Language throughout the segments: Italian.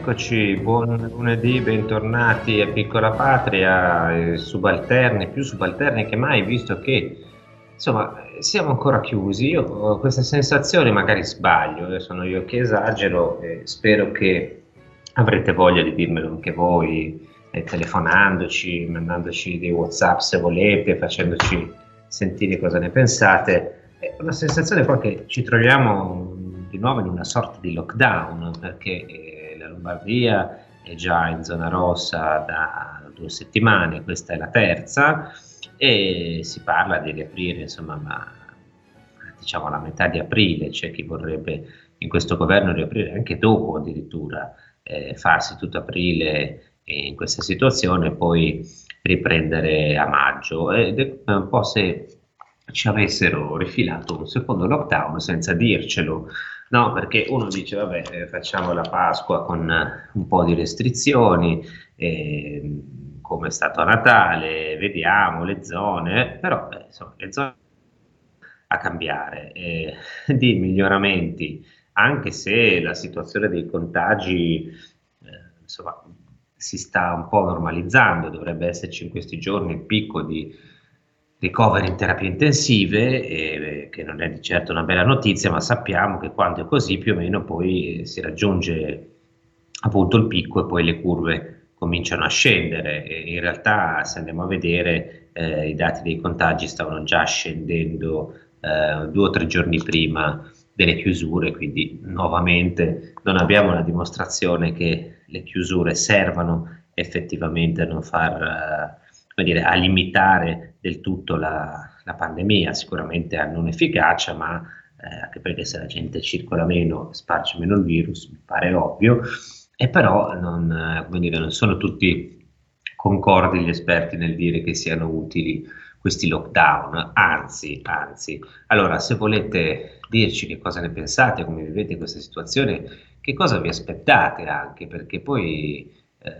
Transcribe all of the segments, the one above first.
Eccoci, buon lunedì, bentornati a Piccola Patria, eh, subalterni, più subalterni che mai, visto che insomma siamo ancora chiusi. Io ho questa sensazione, magari sbaglio, eh, sono io che esagero, e spero che avrete voglia di dirmelo anche voi, eh, telefonandoci, mandandoci dei WhatsApp se volete, facendoci sentire cosa ne pensate. È una sensazione poi che ci troviamo di nuovo in una sorta di lockdown, perché eh, Lombardia è già in zona rossa da due settimane, questa è la terza, e si parla di riaprire insomma ma, diciamo alla metà di aprile, c'è chi vorrebbe in questo governo riaprire anche dopo addirittura, eh, farsi tutto aprile in questa situazione e poi riprendere a maggio. Ed è un po' se ci avessero rifilato un secondo lockdown senza dircelo. No, perché uno dice, vabbè, eh, facciamo la Pasqua con un po' di restrizioni, eh, come è stato a Natale, vediamo le zone, però eh, insomma, le zone a cambiare, eh, di miglioramenti, anche se la situazione dei contagi eh, insomma, si sta un po' normalizzando, dovrebbe esserci in questi giorni il picco di ricoveri in terapie intensive, eh, che non è di certo una bella notizia, ma sappiamo che quando è così più o meno poi si raggiunge appunto il picco e poi le curve cominciano a scendere. E in realtà se andiamo a vedere eh, i dati dei contagi stavano già scendendo eh, due o tre giorni prima delle chiusure, quindi nuovamente non abbiamo la dimostrazione che le chiusure servano effettivamente a non far eh, dire, a limitare del tutto la, la, pandemia, sicuramente hanno un'efficacia, ma eh, anche perché se la gente circola meno, sparge meno il virus, mi pare ovvio, e però non, eh, dire, non sono tutti concordi gli esperti nel dire che siano utili questi lockdown, anzi, anzi. Allora, se volete dirci che cosa ne pensate, come vivete questa situazione, che cosa vi aspettate anche, perché poi eh,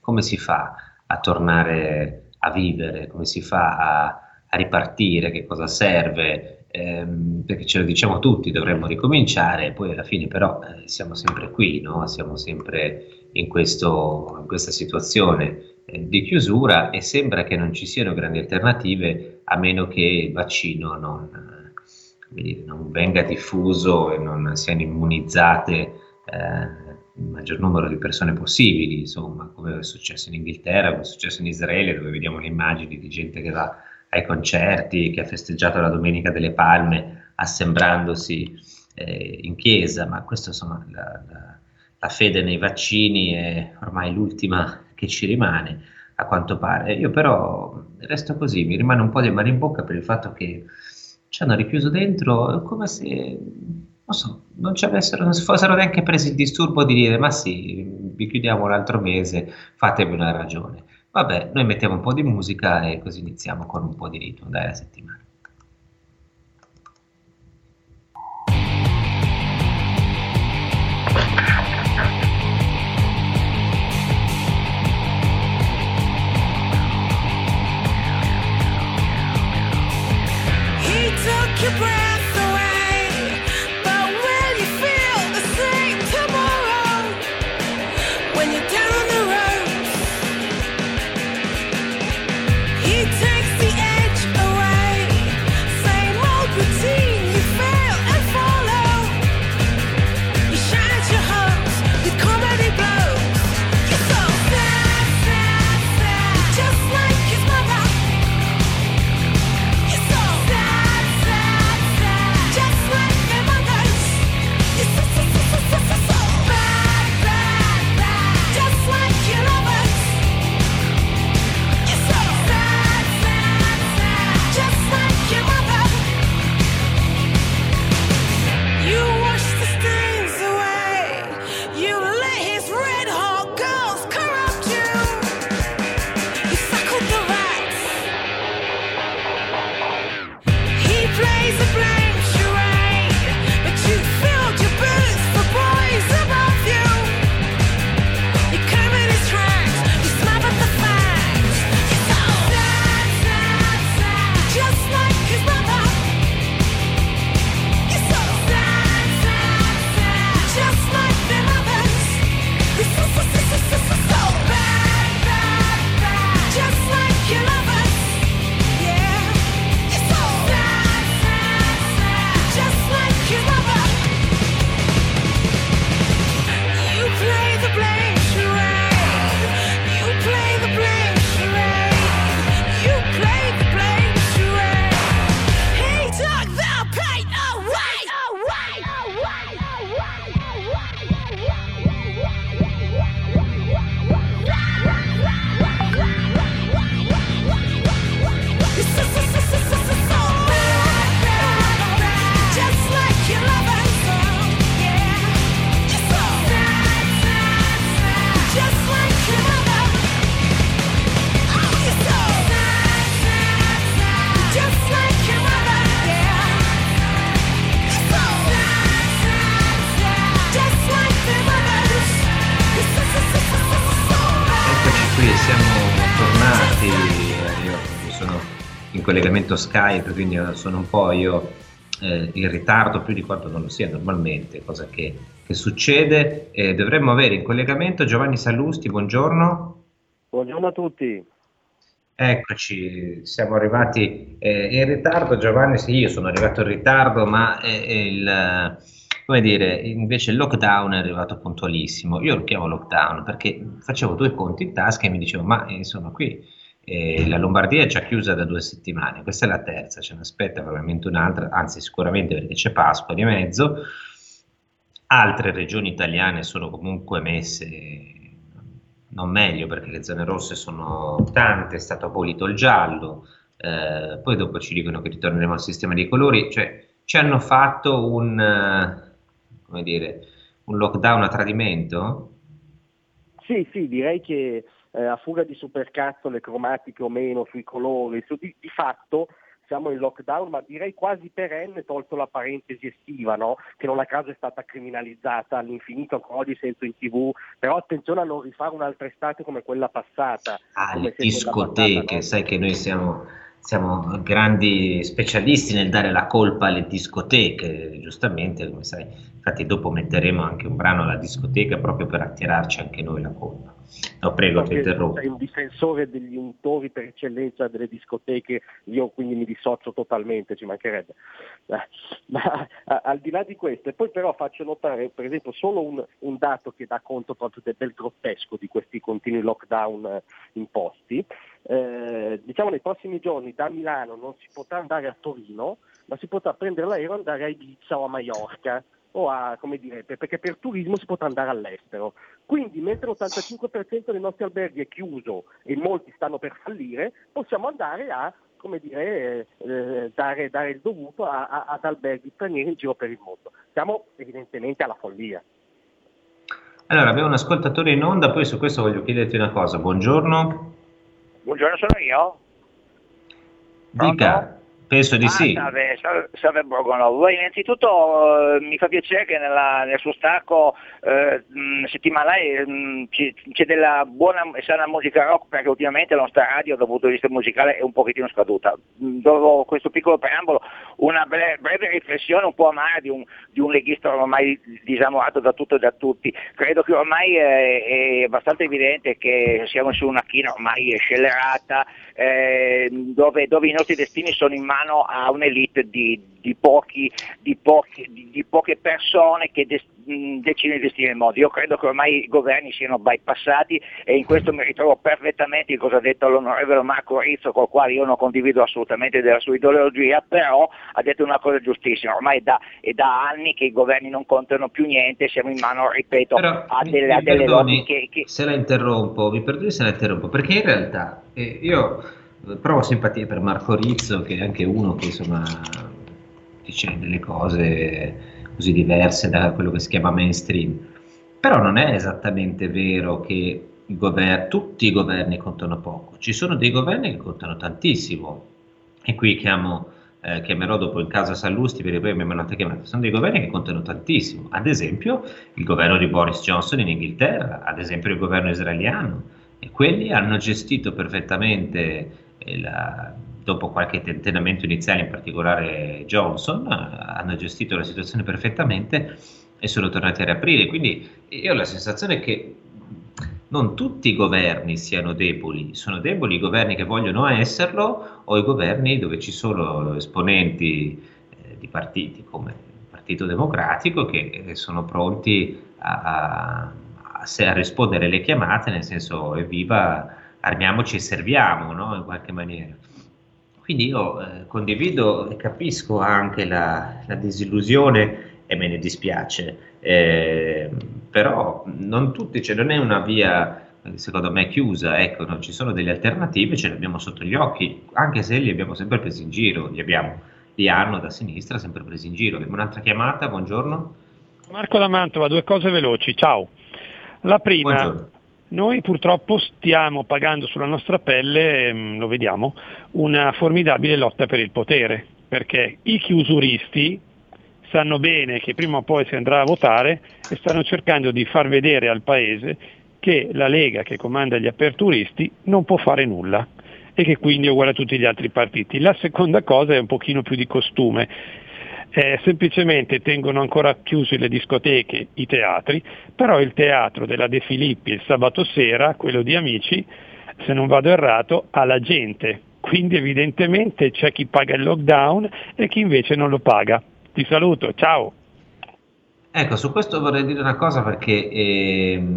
come si fa? A tornare a vivere, come si fa a, a ripartire, che cosa serve, ehm, perché ce lo diciamo tutti, dovremmo ricominciare, poi alla fine però eh, siamo sempre qui, no? siamo sempre in, questo, in questa situazione eh, di chiusura e sembra che non ci siano grandi alternative a meno che il vaccino non, eh, non venga diffuso e non siano immunizzate eh, maggior numero di persone possibili, insomma, come è successo in Inghilterra, come è successo in Israele, dove vediamo le immagini di gente che va ai concerti, che ha festeggiato la Domenica delle Palme assembrandosi eh, in chiesa, ma questo insomma la, la, la, fede nei vaccini è ormai l'ultima che ci rimane, a quanto pare. Io però resto così, mi rimane un po' di mare in bocca per il fatto che ci hanno richiuso dentro come se non so, non ci avessero, non si fossero neanche presi il disturbo di dire ma sì, vi chiudiamo un altro mese, fatemi una ragione. Vabbè, noi mettiamo un po' di musica e così iniziamo con un po' di ritmo, dai, la settimana. Your breath. Collegamento Skype, quindi sono un po' io eh, in ritardo più di quanto non lo sia normalmente, cosa che, che succede. Eh, dovremmo avere in collegamento Giovanni Sallusti, buongiorno. Buongiorno a tutti. Eccoci, siamo arrivati eh, in ritardo. Giovanni, sì, io sono arrivato in ritardo, ma il, come dire, invece il lockdown è arrivato puntualissimo. Io lo chiamo lockdown perché facevo due conti in tasca e mi dicevo, ma insomma, qui eh, la Lombardia è già chiusa da due settimane, questa è la terza, ce ne aspetta probabilmente un'altra, anzi sicuramente perché c'è Pasqua di mezzo. Altre regioni italiane sono comunque messe non meglio perché le zone rosse sono tante, è stato abolito il giallo, eh, poi dopo ci dicono che ritorneremo al sistema dei colori, cioè ci hanno fatto un, uh, come dire, un lockdown a tradimento? Sì, sì, direi che eh, a fuga di supercazzole cromatiche o meno sui colori, su, di, di fatto siamo in lockdown, ma direi quasi perenne, tolto la parentesi estiva, no? che non a caso è stata criminalizzata all'infinito, ancora oggi sento in tv, però attenzione a non rifare un'altra estate come quella passata. Ah, le discoteche, passata, no? sai che noi siamo siamo grandi specialisti nel dare la colpa alle discoteche, giustamente, come sai, infatti dopo metteremo anche un brano alla discoteca proprio per attirarci anche noi la colpa. No, prego, ti interrompo. Sei un difensore degli untori per eccellenza delle discoteche, io quindi mi dissocio totalmente, ci mancherebbe. Ma al di là di questo, e poi però faccio notare per esempio solo un, un dato che dà conto proprio del, del grottesco di questi continui lockdown eh, imposti, eh, diciamo nei prossimi giorni da Milano non si potrà andare a Torino, ma si potrà prendere l'aereo e andare a Ibiza o a Mallorca o a, come dire, perché per turismo si potrà andare all'estero. Quindi mentre l'85% dei nostri alberghi è chiuso e molti stanno per fallire, possiamo andare a come dire, eh, dare, dare, il dovuto a, a, ad alberghi stranieri in giro per il mondo. Siamo evidentemente alla follia. Allora, abbiamo un ascoltatore in onda, poi su questo voglio chiederti una cosa. Buongiorno. Buongiorno, sono io. Dica. Pronto? Penso di ah, sì. Salve, salve, salve Borgonovo. Innanzitutto eh, mi fa piacere che nella, nel suo stacco eh, settimanale mh, c'è della buona e sana musica rock perché ultimamente la nostra radio dal punto di vista musicale è un pochettino scaduta. Dopo questo piccolo preambolo una breve, breve riflessione un po' amara di un, di un, leghista ormai disamorato da tutto e da tutti. Credo che ormai è, è abbastanza evidente che siamo su una china ormai scellerata eh, dove, dove i nostri destini sono in mano mano a un'elite di, di, pochi, di, pochi, di poche persone che des, decidono di gestire il mondo. Io credo che ormai i governi siano bypassati e in questo mi ritrovo perfettamente in cosa ha detto l'onorevole Marco Rizzo, col quale io non condivido assolutamente della sua ideologia, però ha detto una cosa giustissima, ormai è da, è da anni che i governi non contano più niente, siamo in mano, ripeto, però, a delle, mi, a delle perdoni, che, che... Se la interrompo, mi perdoni se la interrompo, perché in realtà eh, io provo simpatia per Marco Rizzo, che è anche uno che insomma dice delle cose così diverse da quello che si chiama mainstream. Però non è esattamente vero che i gover- tutti i governi contano poco, ci sono dei governi che contano tantissimo. E qui chiamo, eh, chiamerò dopo il caso Sallusti perché poi mi hanno chiamato. Sono dei governi che contano tantissimo, ad esempio il governo di Boris Johnson in Inghilterra, ad esempio il governo israeliano, e quelli hanno gestito perfettamente la, dopo qualche tentennamento iniziale, in particolare Johnson, hanno gestito la situazione perfettamente e sono tornati a riaprire. Quindi io ho la sensazione che non tutti i governi siano deboli, sono deboli i governi che vogliono esserlo o i governi dove ci sono esponenti eh, di partiti come il Partito Democratico che sono pronti a, a, a rispondere alle chiamate, nel senso evviva armiamoci e serviamo no? in qualche maniera. Quindi io eh, condivido e capisco anche la, la, disillusione e me ne dispiace, eh, però non tutti, cioè non è una via secondo me chiusa, ecco, no? ci sono delle alternative, ce le abbiamo sotto gli occhi, anche se li abbiamo sempre presi in giro, li abbiamo, li hanno da sinistra sempre presi in giro. Abbiamo un'altra chiamata, buongiorno. Marco da Mantova, due cose veloci, ciao. La prima, buongiorno. Noi purtroppo stiamo pagando sulla nostra pelle, ehm, lo vediamo, una formidabile lotta per il potere, perché i chiusuristi sanno bene che prima o poi si andrà a votare e stanno cercando di far vedere al Paese che la Lega che comanda gli aperturisti non può fare nulla e che quindi è uguale a tutti gli altri partiti. La seconda cosa è un pochino più di costume. Eh, semplicemente tengono ancora chiusi le discoteche, i teatri, però il teatro della De Filippi il sabato sera, quello di Amici, se non vado errato, ha la gente. Quindi evidentemente c'è chi paga il lockdown e chi invece non lo paga. Ti saluto, ciao! Ecco, su questo vorrei dire una cosa perché ehm,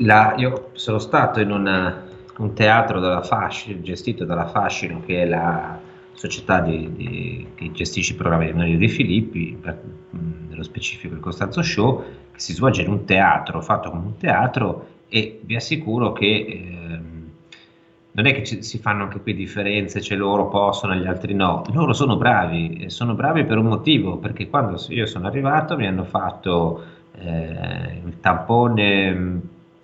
la, io sono stato in una, un teatro della Fascino, gestito dalla Fascino, che è la società di, di, che gestisce i programmi di Mario De Filippi, per, nello specifico il Costanzo Show, che si svolge in un teatro, fatto come un teatro, e vi assicuro che ehm, non è che ci, si fanno anche qui differenze, cioè loro possono e gli altri no, loro sono bravi e sono bravi per un motivo, perché quando io sono arrivato mi hanno fatto eh, il tampone, mi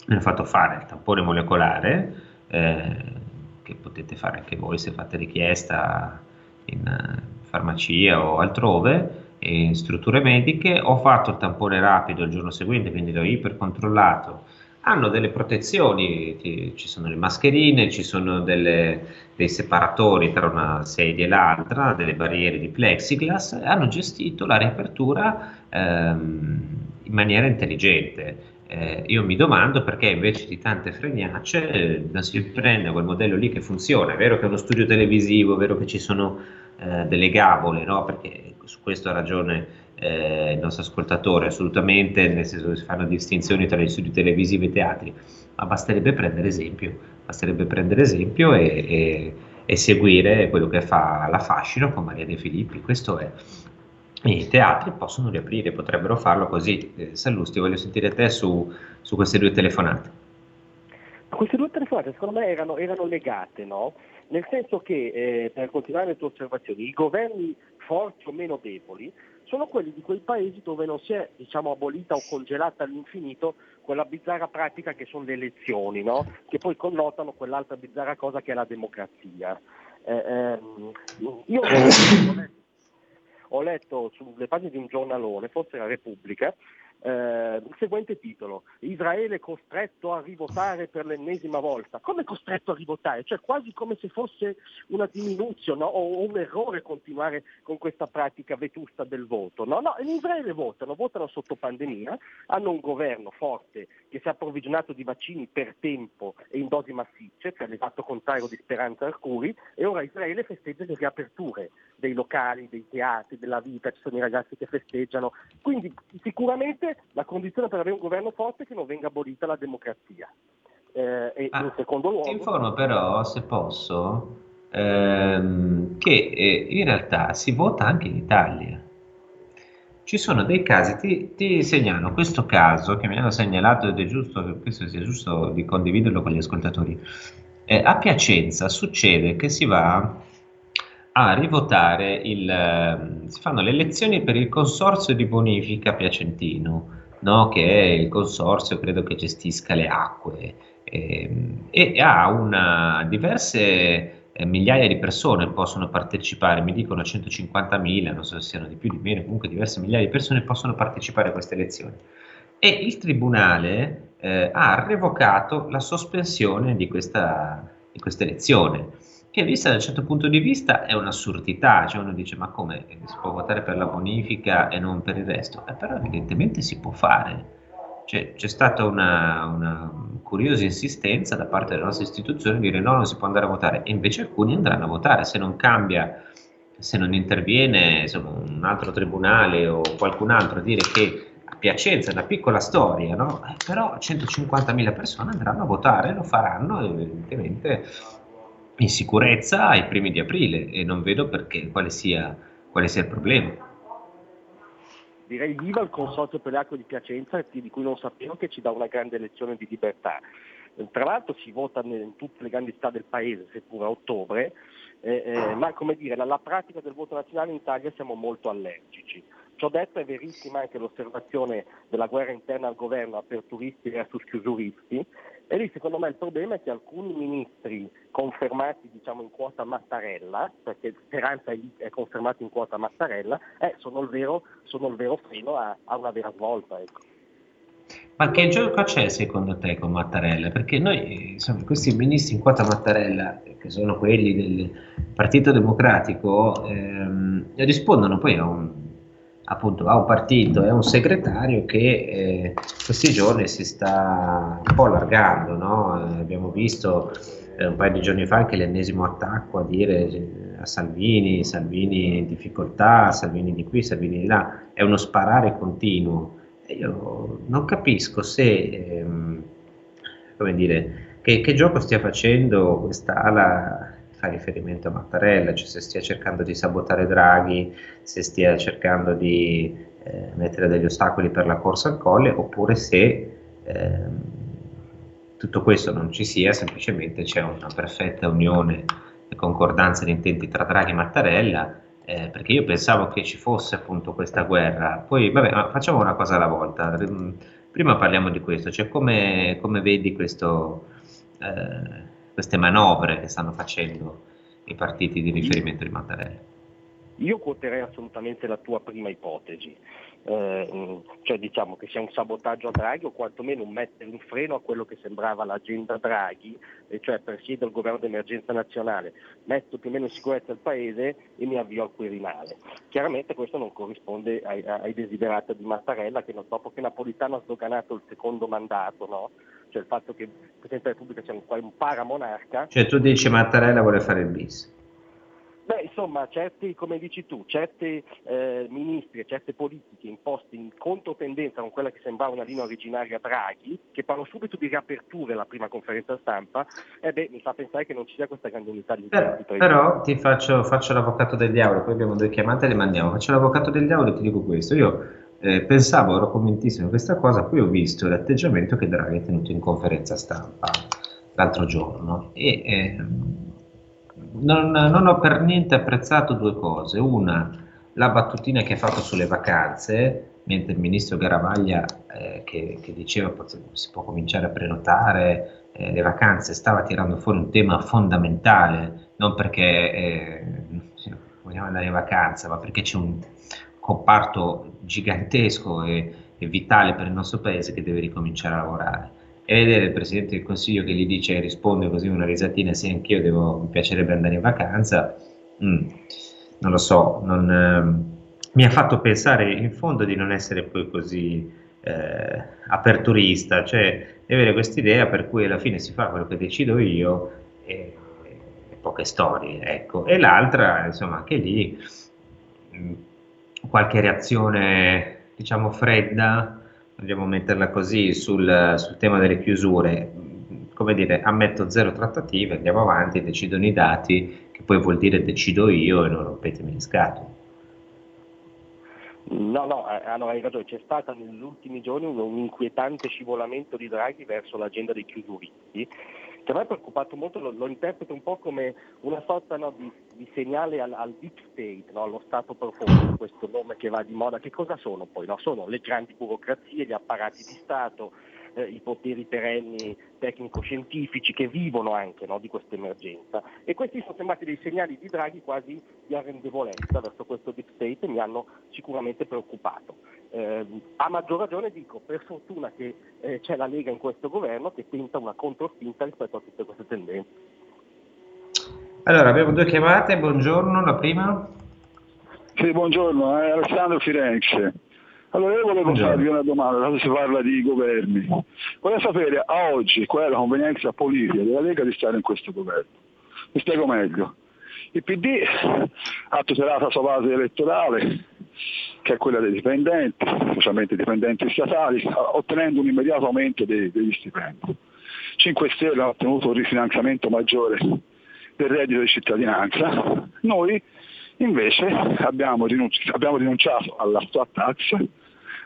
hanno fatto fare il tampone molecolare, eh, che potete fare anche voi se fate richiesta in uh, farmacia o altrove, in strutture mediche, ho fatto il tampone rapido il giorno seguente, quindi l'ho ipercontrollato hanno delle protezioni, ci sono le mascherine, ci sono delle, dei separatori tra una sedia e l'altra, delle barriere di plexiglass, hanno gestito la riapertura ehm, in maniera intelligente. Eh, io mi domando perché invece di tante fregnacce eh, non si prende quel modello lì che funziona. È vero che è uno studio televisivo, è vero che ci sono eh, delle gabole, no? perché su questo ha ragione eh, il nostro ascoltatore, assolutamente, nel senso che si fanno distinzioni tra gli studi televisivi e teatri, ma basterebbe prendere esempio, basterebbe prendere esempio e, e, e seguire quello che fa la Fascino con Maria De Filippi, questo è. I teatri possono riaprire, potrebbero farlo così. Eh, Sallusti, voglio sentire te su, su queste due telefonate. Queste due telefonate secondo me erano, erano legate, no? Nel senso che, eh, per continuare le tue osservazioni, i governi forti o meno deboli sono quelli di quei paesi dove non si è diciamo, abolita o congelata all'infinito quella bizzarra pratica che sono le elezioni, no? che poi connotano quell'altra bizzarra cosa che è la democrazia. Eh, ehm, io ho letto, sulle pagine di un giornalone, forse la Repubblica, eh, il seguente titolo, Israele costretto a rivotare per l'ennesima volta. Come costretto a rivotare? Cioè quasi come se fosse una diminuzione no? o un errore continuare con questa pratica vetusta del voto. No, no, in Israele votano, votano sotto pandemia, hanno un governo forte che si è approvvigionato di vaccini per tempo e in dosi massicce, cioè l'esatto contrario di Speranza Arcuri, e ora Israele festeggia le riaperture dei locali, dei teatri, della vita, ci sono i ragazzi che festeggiano. Quindi sicuramente la condizione per avere un governo forte è che non venga abolita la democrazia. Eh, e ah, in secondo luogo... Ti informo però, se posso, ehm, che eh, in realtà si vota anche in Italia. Ci sono dei casi, ti, ti, segnalo questo caso che mi hanno segnalato ed è giusto, penso sia giusto di condividerlo con gli ascoltatori. Eh, a Piacenza succede che si va a rivotare il, ehm, si fanno le elezioni per il consorzio di bonifica piacentino, no? che è il consorzio credo che gestisca le acque ehm, e ha una, diverse eh, migliaia di persone possono partecipare, mi dicono 150.000, non so se siano di più o di meno, comunque diverse migliaia di persone possono partecipare a queste elezioni. E il tribunale eh, ha revocato la sospensione di questa, di questa elezione che vista da un certo punto di vista è un'assurdità, cioè uno dice ma come si può votare per la bonifica e non per il resto? Eh, però evidentemente si può fare, cioè, c'è stata una, una, curiosa insistenza da parte delle nostre istituzioni di dire no, non si può andare a votare e invece alcuni andranno a votare se non cambia, se non interviene insomma, un altro tribunale o qualcun altro a dire che a Piacenza è una piccola storia, no? eh, però 150.000 persone andranno a votare, lo faranno evidentemente in sicurezza ai primi di aprile e non vedo perché, quale sia, quale sia il problema. Direi viva il Consorzio per le acque di Piacenza, di cui non sapevo che ci dà una grande lezione di libertà. Tra l'altro si vota in tutte le grandi città del paese, seppur a ottobre, eh, eh, ma come dire, la, la pratica del voto nazionale in Italia siamo molto allergici. Ciò detto è verissima anche l'osservazione della guerra interna al governo aperturisti versus chiusuristi e lì secondo me il problema è che alcuni ministri confermati diciamo, in quota Mattarella, perché Speranza è confermato in quota Mattarella, eh, sono, il vero, sono, il vero, freno a, a una vera svolta. Ecco. Ma che gioco c'è secondo te con Mattarella? Perché noi, insomma, questi ministri in quota Mattarella, che sono quelli del Partito Democratico, ehm, rispondono poi a un, appunto, a un partito e un segretario che eh, questi giorni si sta un po' allargando. No? Eh, abbiamo visto eh, un paio di giorni fa anche l'ennesimo attacco a dire eh, a Salvini, Salvini in difficoltà, Salvini di qui, Salvini di là, è uno sparare continuo io non capisco se, ehm, come dire, che, che, gioco stia facendo questa ala fa riferimento a Mattarella, cioè se stia cercando di sabotare Draghi, se stia cercando di eh, mettere degli ostacoli per la corsa al colle, oppure se ehm, tutto questo non ci sia, semplicemente c'è una perfetta unione e concordanza di intenti tra Draghi e Mattarella eh, perché io pensavo che ci fosse appunto questa guerra. Poi, vabbè, facciamo una cosa alla volta. Prima parliamo di questo, cioè come, come vedi questo, eh, queste manovre che stanno facendo i partiti di riferimento di Mattarella? Io quoterei assolutamente la tua prima ipotesi, eh, cioè diciamo che sia un sabotaggio a Draghi o quantomeno un mettere un freno a quello che sembrava l'agenda Draghi, e cioè presiedo il governo d'emergenza nazionale, metto più o meno in sicurezza il Paese e mi avvio al Quirinale. Chiaramente questo non corrisponde ai, ai desiderati di Mattarella che dopo che Napolitano ha sdoganato il secondo mandato, no? cioè il fatto che il Presidente della Repubblica sia un paramonarca. Cioè tu dici Mattarella vuole fare il bis? Beh, insomma, certi, come dici tu, certi eh, ministri e certe politiche imposte in controtendenza con quella che sembrava una linea originaria Draghi, che parlo subito di riaperture alla prima conferenza stampa, eh beh, mi fa pensare che non ci sia questa grande unità di intenti. Per, però ti faccio, faccio, l'avvocato del diavolo, poi abbiamo due chiamate e le mandiamo. Faccio l'avvocato del diavolo e ti dico questo. Io eh, pensavo, ero convintissimo di questa cosa, poi ho visto l'atteggiamento che Draghi ha tenuto in conferenza stampa l'altro giorno e... Eh, non, non, ho per niente apprezzato due cose. Una, la battutina che ha fatto sulle vacanze, mentre il ministro Garavaglia, eh, che, che, diceva si può cominciare a prenotare eh, le vacanze, stava tirando fuori un tema fondamentale, non perché eh, vogliamo andare in vacanza, ma perché c'è un comparto gigantesco e, e vitale per il nostro paese che deve ricominciare a lavorare e vedere il Presidente del Consiglio che gli dice risponde così una risatina, sì anch'io devo, mi piacerebbe andare in vacanza, mm, non lo so, non, eh, mi ha fatto pensare in fondo di non essere poi così eh, aperturista, cioè di avere questa idea per cui alla fine si fa quello che decido io e, e poche storie, ecco. E l'altra, insomma, anche lì mh, mm, qualche reazione, diciamo, fredda, andiamo metterla così, sul, sul tema delle chiusure, come dire, ammetto zero trattative, andiamo avanti, decidono i dati, che poi vuol dire decido io e non rompetemi le scatole. No, no, allora hai ragione, c'è stato negli ultimi giorni un inquietante scivolamento di Draghi verso l'agenda dei chiusuristi che a me ha preoccupato molto, lo, lo, interpreto un po' come una sorta no, di, di, segnale al, al deep state, no, allo Stato profondo, questo nome che va di moda. Che cosa sono poi? No? Sono le grandi burocrazie, gli apparati di Stato, eh, i poteri perenni tecnico-scientifici che vivono anche no, di questa emergenza. E questi sono sembrati dei segnali di Draghi quasi di arrendevolezza verso questo deep state e mi hanno sicuramente preoccupato. Eh, a maggior ragione dico, per fortuna che eh, c'è la Lega in questo governo che tenta una controspinta rispetto a tutte queste tendenze. Allora, abbiamo due chiamate, buongiorno, la prima. Sì, buongiorno, è Alessandro Firenze. Allora io volevo Buongiorno. farvi una domanda, quando si parla di governi. Volevo sapere a oggi qual è la convenienza politica della Lega di stare in questo governo. Mi spiego meglio. Il PD ha tutelato la sua base elettorale, che è quella dei dipendenti, specialmente dipendenti statali, ottenendo un immediato aumento dei, degli stipendi. 5 Stelle ha ottenuto un rifinanziamento maggiore del reddito di cittadinanza. Noi invece abbiamo, rinunci- abbiamo rinunciato alla flat tax,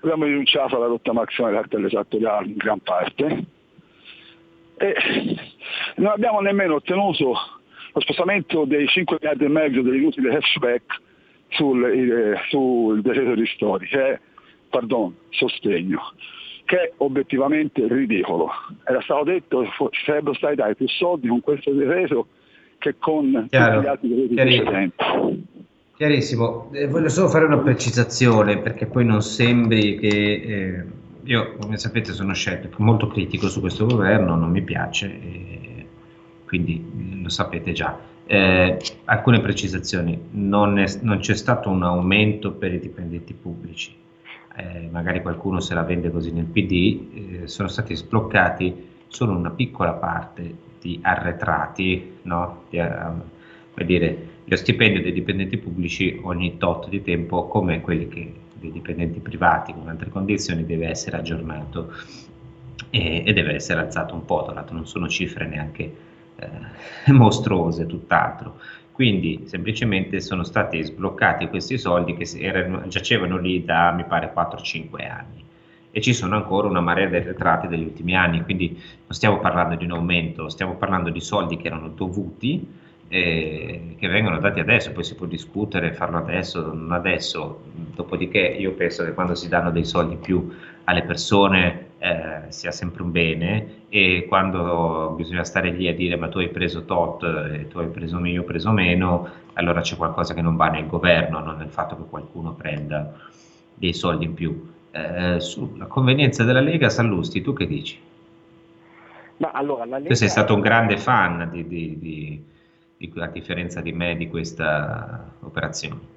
abbiamo rinunciato alla rottamazione delle cartelle esattoriali in gran parte e non abbiamo nemmeno ottenuto lo spostamento dei 5 miliardi e mezzo dell'inutile cashback sul, sul decreto di ristori, che è, pardon, sostegno, che è obiettivamente ridicolo. Era stato detto che ci sarebbero stati dati più soldi con questo decreto che con Chiaro. tutti gli altri decreti precedenti. Chiarissimo, eh, voglio solo fare una precisazione perché poi non sembri che eh, io come sapete sono scettico, molto critico su questo governo, non mi piace, e quindi lo sapete già. Eh, alcune precisazioni, non, è, non, c'è stato un aumento per i dipendenti pubblici, eh, magari qualcuno se la vende così nel PD, eh, sono stati sbloccati solo una piccola parte di arretrati, no? di, uh, dire, lo stipendio dei dipendenti pubblici ogni tot di tempo, come quelli che, dei dipendenti privati con altre condizioni, deve essere aggiornato e, e deve essere alzato un po', tra l'altro non sono cifre neanche eh, mostruose, tutt'altro. Quindi semplicemente sono stati sbloccati questi soldi che erano, giacevano lì da mi pare 4-5 anni. E ci sono ancora una marea di arretrati degli ultimi anni, quindi non stiamo parlando di un aumento, stiamo parlando di soldi che erano dovuti, eh, che vengono dati adesso, poi si può discutere, farlo adesso, non adesso, dopodiché io penso che quando si danno dei soldi più alle persone eh, sia sempre un bene e quando bisogna stare lì a dire ma tu hai preso tot e tu hai preso meno, io ho preso meno, allora c'è qualcosa che non va nel governo, non nel fatto che qualcuno prenda dei soldi in più eh, sulla convenienza della Lega, Sallusti, tu che dici? Ma allora, la Lega... Tu sei stato un grande fan, di, di, di, di, a differenza di me, di questa operazione.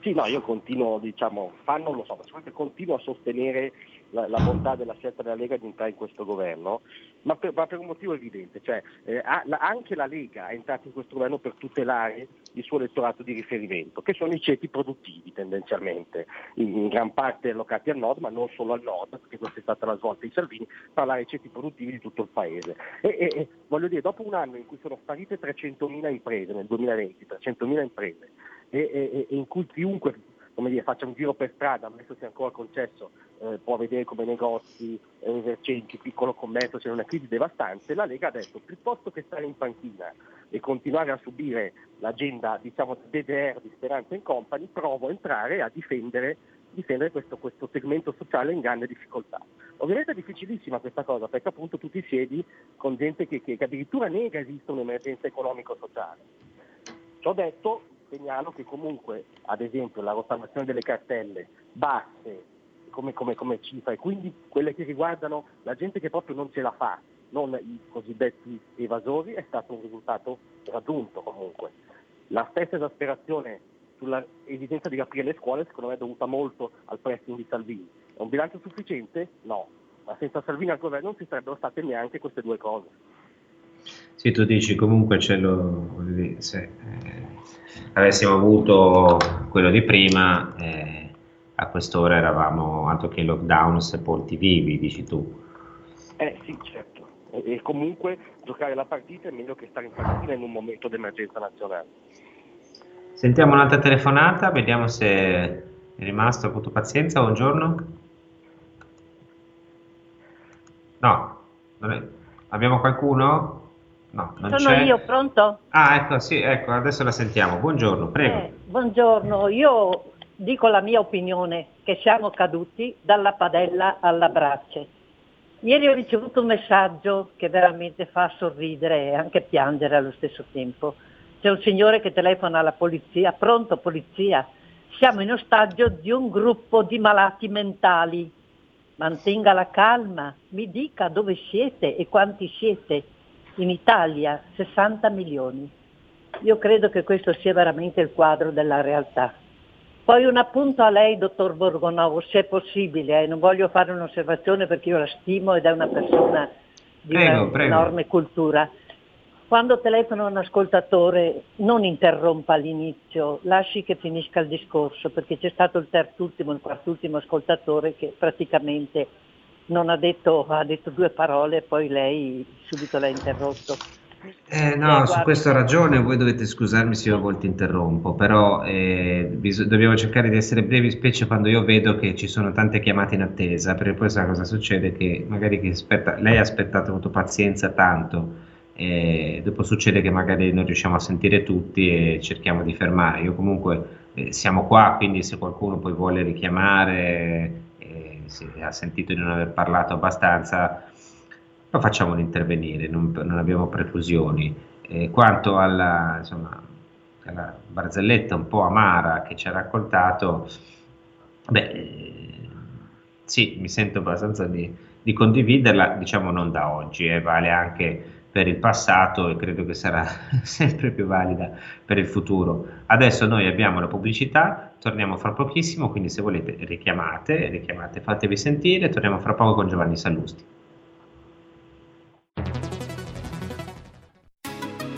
Sì, no, io continuo, diciamo, fan non lo so, continuo a sostenere la, la, bontà della scelta della Lega di entrare in questo governo, ma per, ma per un motivo evidente, cioè, eh, anche la Lega è entrata in questo governo per tutelare il suo elettorato di riferimento, che sono i ceti produttivi tendenzialmente, in, in, gran parte allocati al nord, ma non solo al nord, perché questa è stata la svolta di Salvini, parlare dei ceti produttivi di tutto il paese. E, e, e voglio dire, dopo un anno in cui sono sparite 300.000 imprese, nel 2020, 300.000 imprese, e, e in cui chiunque come dire, faccia un giro per strada, ammesso sia ancora concesso, eh, può vedere come negozi, eh, piccolo commercio c'è una crisi devastante, la Lega ha detto piuttosto che stare in panchina e continuare a subire l'agenda diciamo DDR di Speranza in Company, provo a entrare a difendere, difendere questo, questo, segmento sociale in grande difficoltà. Ovviamente è difficilissima questa cosa perché appunto tu ti siedi con gente che, che, che addirittura nega esiste un'emergenza economico-sociale. Ciò detto, segnalo che comunque, ad esempio, la rottamazione delle cartelle basse come, come, come cifra e quindi quelle che riguardano la gente che proprio non ce la fa, non i cosiddetti evasori, è stato un risultato raggiunto comunque. La stessa esasperazione sull'esigenza di riaprire le scuole secondo me è dovuta molto al pressing di Salvini. È un bilancio sufficiente? No, ma senza Salvini al governo non ci sarebbero state neanche queste due cose. Sì, tu dici comunque ce lo, se eh, avessimo avuto quello di prima, eh, a quest'ora eravamo altro che in lockdown sepolti vivi, dici tu. Eh sì, certo. E, e comunque giocare la partita è meglio che stare in partita in un momento d'emergenza nazionale. Sentiamo un'altra telefonata, vediamo se è rimasto, ha avuto pazienza, buongiorno. No, abbiamo qualcuno? No, non Sono c'è. io, pronto? Ah, ecco, sì, ecco, adesso la sentiamo. Buongiorno, prego. Eh, buongiorno, io dico la mia opinione, che siamo caduti dalla padella alla brace. Ieri ho ricevuto un messaggio che veramente fa sorridere e anche piangere allo stesso tempo. C'è un signore che telefona alla polizia, pronto polizia, siamo in ostaggio di un gruppo di malati mentali. Mantenga la calma, mi dica dove siete e quanti siete in Italia 60 milioni. Io credo che questo sia veramente il quadro della realtà. Poi un appunto a lei, dottor Borgonovo, se è possibile, eh, non voglio fare un'osservazione perché io la stimo ed è una persona di enorme cultura. Quando telefona un ascoltatore non interrompa all'inizio, lasci che finisca il discorso, perché c'è stato il terzultimo, il quartultimo ascoltatore che praticamente non ha detto, ha detto due parole e poi lei subito l'ha interrotto. Eh, no, eh, su questo ha ragione, voi dovete scusarmi se io a volte interrompo, però eh, bis- dobbiamo cercare di essere brevi, specie quando io vedo che ci sono tante chiamate in attesa, perché poi sa cosa succede? Che magari chi aspetta, lei ha aspettato, ha avuto pazienza tanto, e dopo succede che magari non riusciamo a sentire tutti e cerchiamo di fermare. Io comunque eh, siamo qua, quindi se qualcuno poi vuole richiamare se ha sentito di non aver parlato abbastanza, lo facciamo intervenire, non, non abbiamo preclusioni. Eh, quanto alla, insomma, alla, barzelletta un po' amara che ci ha raccontato, beh, sì, mi sento abbastanza di, di condividerla, diciamo non da oggi, eh, vale anche per il passato e credo che sarà sempre più valida per il futuro. Adesso noi abbiamo la pubblicità, torniamo fra pochissimo, quindi se volete richiamate, richiamate, fatevi sentire, torniamo fra poco con Giovanni Sallusti.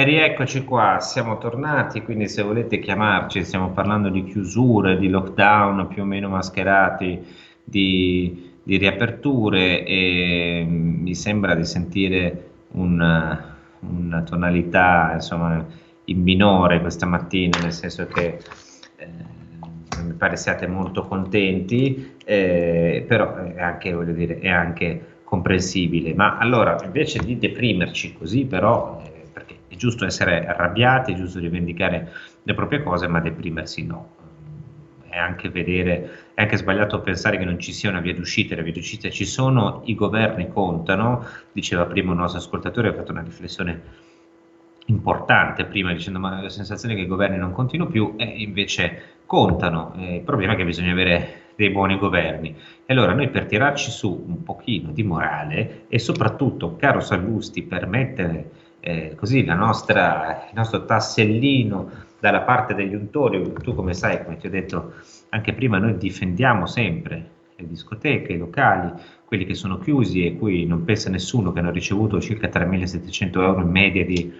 E rieccoci qua, siamo tornati, quindi se volete chiamarci, stiamo parlando di chiusure, di lockdown più o meno mascherati, di, di riaperture e mm, mi sembra di sentire una, una tonalità insomma, in minore questa mattina, nel senso che eh, mi pare siate molto contenti, eh, però è anche, voglio dire, è anche comprensibile. Ma allora, invece di deprimerci così, però... Giusto essere arrabbiati, è giusto rivendicare le proprie cose, ma deprimersi no. È anche, vedere, è anche sbagliato pensare che non ci sia una via d'uscita, le vie d'uscita ci sono, i governi contano, diceva prima un nostro ascoltatore, ha fatto una riflessione importante prima dicendo ma la sensazione che i governi non contino più e invece contano, eh, il problema è che bisogna avere dei buoni governi. E allora noi per tirarci su un pochino di morale e soprattutto, caro Sallusti, per mettere eh, così nostra, il nostro tassellino dalla parte degli untori, tu come sai, come ti ho detto anche prima, noi difendiamo sempre le discoteche, i locali, quelli che sono chiusi e cui non pensa nessuno che hanno ricevuto circa 3.700 euro in media di,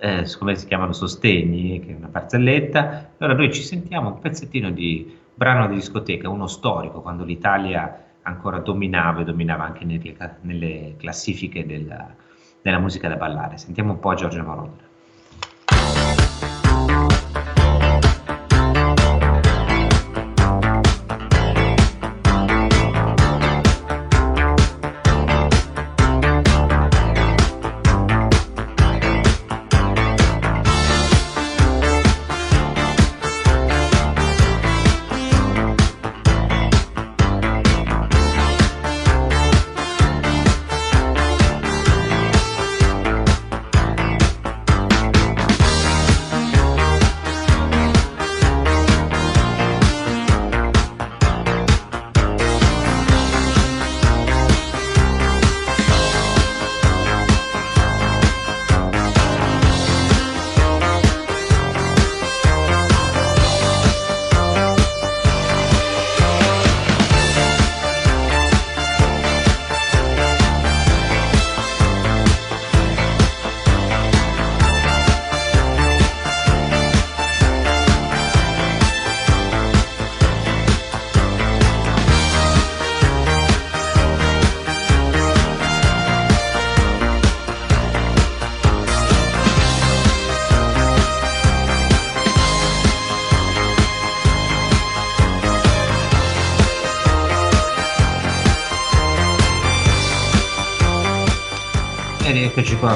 eh, come si chiamano, sostegni, che è una barzelletta. Allora noi ci sentiamo un pezzettino di brano di discoteca, uno storico, quando l'Italia ancora dominava e dominava anche nelle, nelle classifiche della, della musica da ballare. Sentiamo un po' Giorgio Moroder.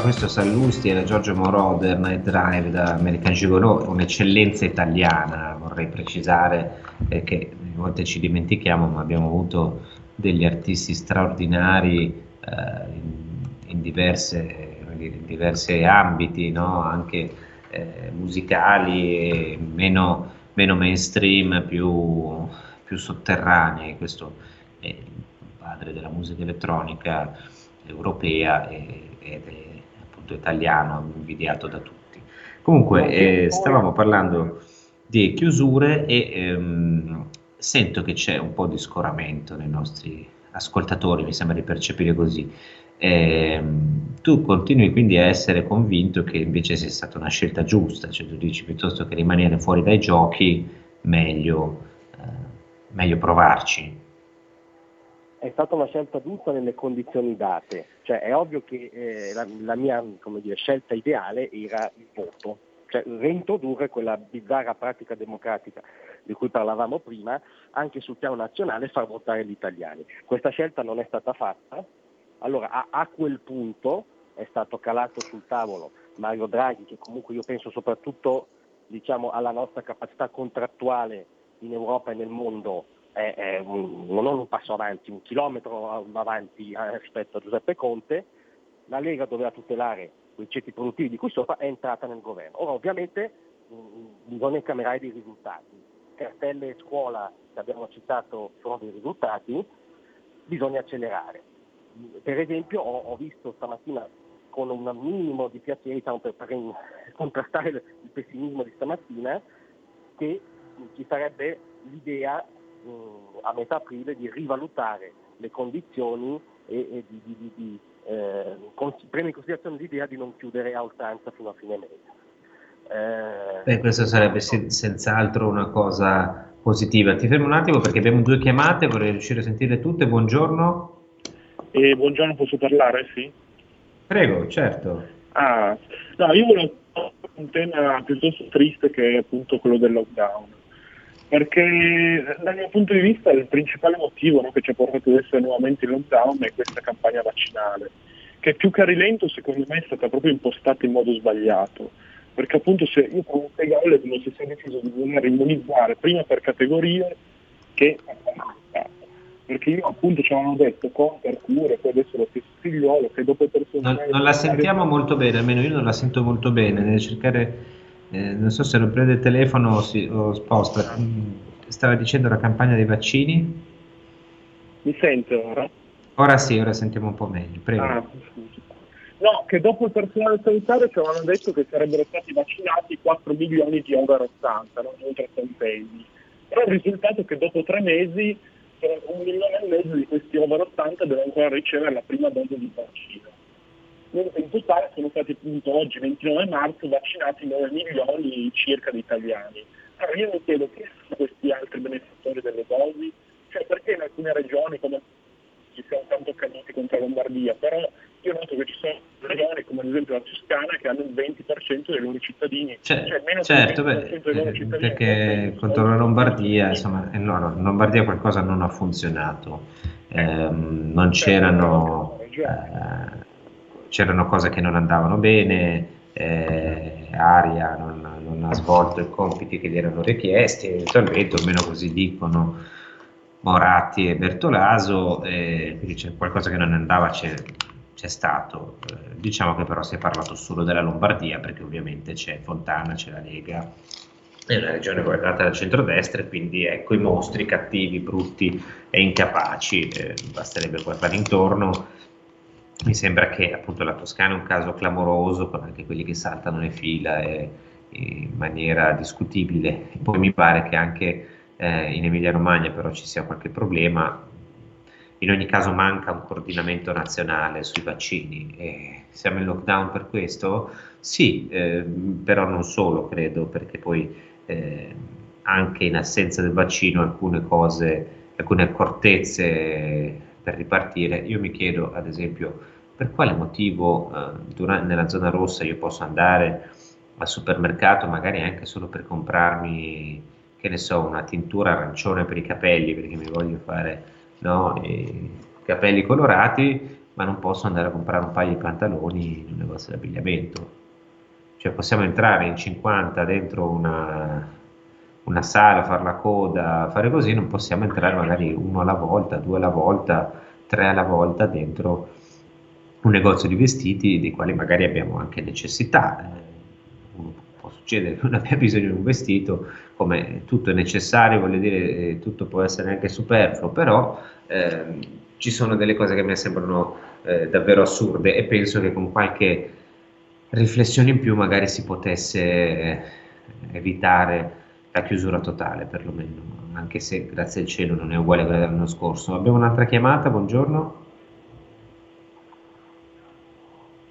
Questo Sallusti, era Giorgio Moroder, Night Drive da American Gigolo, un'eccellenza italiana, vorrei precisare eh, che a volte ci dimentichiamo, ma abbiamo avuto degli artisti straordinari eh, in, in, diverse, in, diversi ambiti, no? anche eh, musicali, meno, meno, mainstream, più, più sotterranei, questo è il padre della musica elettronica europea e, ed è appunto italiano, invidiato da tutti. Comunque, eh, stavamo parlando di chiusure e ehm, sento che c'è un po' di scoramento nei nostri ascoltatori, mi sembra di percepire così. Eh, tu continui quindi a essere convinto che invece sia stata una scelta giusta, cioè tu dici piuttosto che rimanere fuori dai giochi, meglio, eh, meglio provarci. È stata una scelta giusta nelle condizioni date, cioè è ovvio che eh, la, la, mia dire, scelta ideale era il voto, cioè reintrodurre quella bizzarra pratica democratica di cui parlavamo prima anche sul piano nazionale far votare gli italiani. Questa scelta non è stata fatta, allora a, a quel punto è stato calato sul tavolo Mario Draghi che comunque io penso soprattutto diciamo, alla nostra capacità contrattuale in Europa e nel mondo è, è un, non un passo avanti, un chilometro avanti eh, rispetto a Giuseppe Conte, la Lega doveva tutelare quei ceti produttivi di cui sopra è entrata nel governo. Ora ovviamente mh, bisogna incamerare dei risultati. Cartelle e scuola che abbiamo citato sono dei risultati, bisogna accelerare. Per esempio ho, ho visto stamattina con un minimo di piacere, diciamo, per, per contrastare il pessimismo di stamattina, che ci sarebbe l'idea mh, a metà aprile di rivalutare le condizioni e, e di, di, di, di eh, prendere in considerazione l'idea di non chiudere a oltranza fino a fine mese. Eh, Beh, questo sarebbe sen- senz'altro una cosa positiva. Ti fermo un attimo perché abbiamo due chiamate, vorrei riuscire a sentire tutte. Buongiorno. Eh, buongiorno, posso parlare? Sì. Prego, certo. Ah, no, io volevo un tema piuttosto triste che è appunto quello del lockdown perché dal mio punto di vista il principale motivo no, che ci ha portato ad essere nuovamente in lockdown è questa campagna vaccinale, che più che a rilento secondo me è stata proprio impostata in modo sbagliato, perché appunto se io a spiegarle come se si è deciso di voler immunizzare prima per categorie che perché io appunto ci avevano detto con per cure, poi adesso lo stesso figliolo che dopo persone... Non, non la sentiamo molto bene, almeno io non la sento molto bene, deve cercare eh, non so se lo prende il telefono o, si, o sposta. Stava dicendo la campagna dei vaccini? Mi sente ora? Ora sì, ora sentiamo un po' meglio, prego. Ah, no, che dopo il personale sanitario ci avevano detto che sarebbero stati vaccinati 4 milioni di over 80, non oltre centesimi. Però il risultato è che dopo tre mesi un milione e mezzo di questi over 80 devono ancora ricevere la prima dose di vaccino in totale sono stati appunto oggi 29 marzo vaccinati 9 milioni circa di italiani. Allora io mi chiedo chi sono questi altri beneficiari delle dosi? Cioè perché in alcune regioni come ci siamo tanto caduti contro la Lombardia, però io noto che ci sono regioni come ad esempio la Toscana che hanno il 20% dei loro cittadini, cioè, cioè meno certo, beh, dei loro cittadini. Perché contro la Lombardia, insomma, eh, no, no, in Lombardia qualcosa non ha funzionato, eh, non c'erano... Eh, c'erano cose che non andavano bene, eh, Aria non, non, ha svolto i compiti che gli erano richiesti, eventualmente, almeno così dicono Moratti e Bertolaso, eh, quindi c'è qualcosa che non andava, c'è, c'è stato. Eh, diciamo che però si è parlato solo della Lombardia, perché ovviamente c'è Fontana, c'è la Lega, è una regione governata dal centrodestra e quindi ecco i mostri cattivi, brutti e incapaci, eh, basterebbe guardare intorno mi sembra che appunto la Toscana è un caso clamoroso con anche quelli che saltano le fila e, in maniera discutibile. Poi mi pare che anche eh, in Emilia Romagna però ci sia qualche problema. In ogni caso manca un coordinamento nazionale sui vaccini. E siamo in lockdown per questo? Sì, eh, però non solo, credo, perché poi eh, anche in assenza del vaccino alcune cose, alcune accortezze per ripartire. Io mi chiedo, ad esempio, per quale motivo eh, durante, nella zona rossa io posso andare al supermercato, magari anche solo per comprarmi, che ne so, una tintura arancione per i capelli, perché mi voglio fare no, i capelli colorati, ma non posso andare a comprare un paio di pantaloni in un negozio di abbigliamento. Cioè possiamo entrare in 50 dentro una, una sala, fare la coda, fare così, non possiamo entrare magari uno alla volta, due alla volta, tre alla volta dentro un negozio di vestiti dei quali magari abbiamo anche necessità. Eh, può succedere che non abbia bisogno di un vestito, come tutto è necessario, voglio dire, eh, tutto può essere anche superfluo, però eh, ci sono delle cose che mi sembrano eh, davvero assurde e penso che con qualche riflessione in più magari si potesse evitare la chiusura totale perlomeno. anche se grazie al cielo non è uguale a quella dell'anno scorso. Abbiamo un'altra chiamata, buongiorno.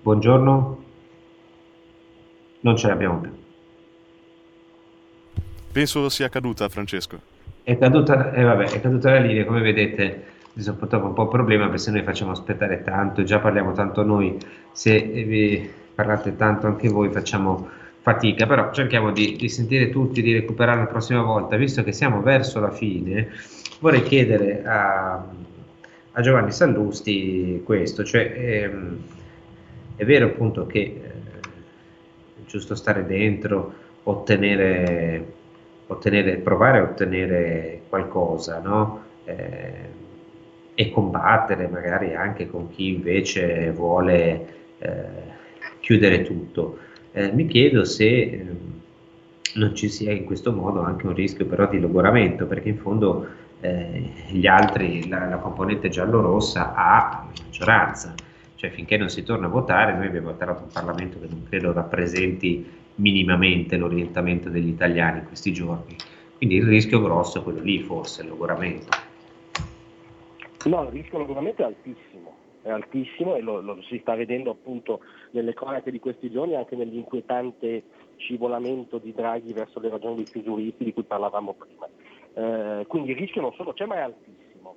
Buongiorno. Non ce l'abbiamo più. Penso sia caduta, Francesco. È caduta, eh, vabbè, è caduta la linea, come vedete adesso purtroppo un po' un problema perché se noi facciamo aspettare tanto, già parliamo tanto noi, se vi parlate tanto anche voi facciamo fatica, però cerchiamo di, di sentire tutti, di recuperare la prossima volta, visto che siamo verso la fine, vorrei chiedere a, a Giovanni Sallusti questo, cioè ehm, è vero appunto che eh, è giusto stare dentro, ottenere, ottenere, provare a ottenere qualcosa, no? Eh, e combattere magari anche con chi invece vuole eh, chiudere tutto. Eh, mi chiedo se eh, non ci sia in questo modo anche un rischio però di logoramento, perché in fondo eh, gli altri, la, la componente giallo-rossa ha maggioranza, cioè finché non si torna a votare noi abbiamo votato un Parlamento che non credo rappresenti minimamente l'orientamento degli italiani in questi giorni, quindi il rischio grosso è quello lì forse, il logoramento. No, il rischio naturalmente è altissimo, è altissimo e lo, lo, si sta vedendo appunto nelle cronache di questi giorni anche nell'inquietante scivolamento di Draghi verso le ragioni dei chiusuristi di cui parlavamo prima. Eh, quindi il rischio non solo c'è ma è altissimo.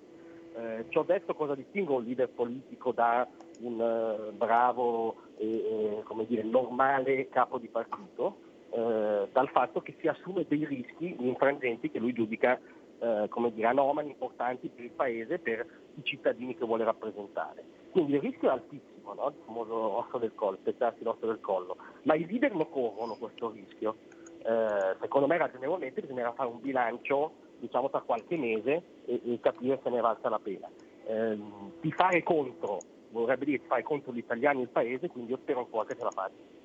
Eh, ci ho detto cosa distingue un leader politico da un uh, bravo e eh, dire, normale capo di partito, eh, dal fatto che si assume dei rischi infrangenti che lui giudica eh, come dire, anomali importanti per il Paese per i cittadini che vuole rappresentare. Quindi il rischio è altissimo, no? il famoso osso del collo, spezzarsi l'osso del collo, ma i leader lo corrono questo rischio. Eh, secondo me ragionevolmente bisognerà fare un bilancio diciamo tra qualche mese e, e capire se ne valsa la pena. Eh, fare contro vorrebbe dire fare contro gli italiani e il paese, quindi io spero ancora che ce la faccia.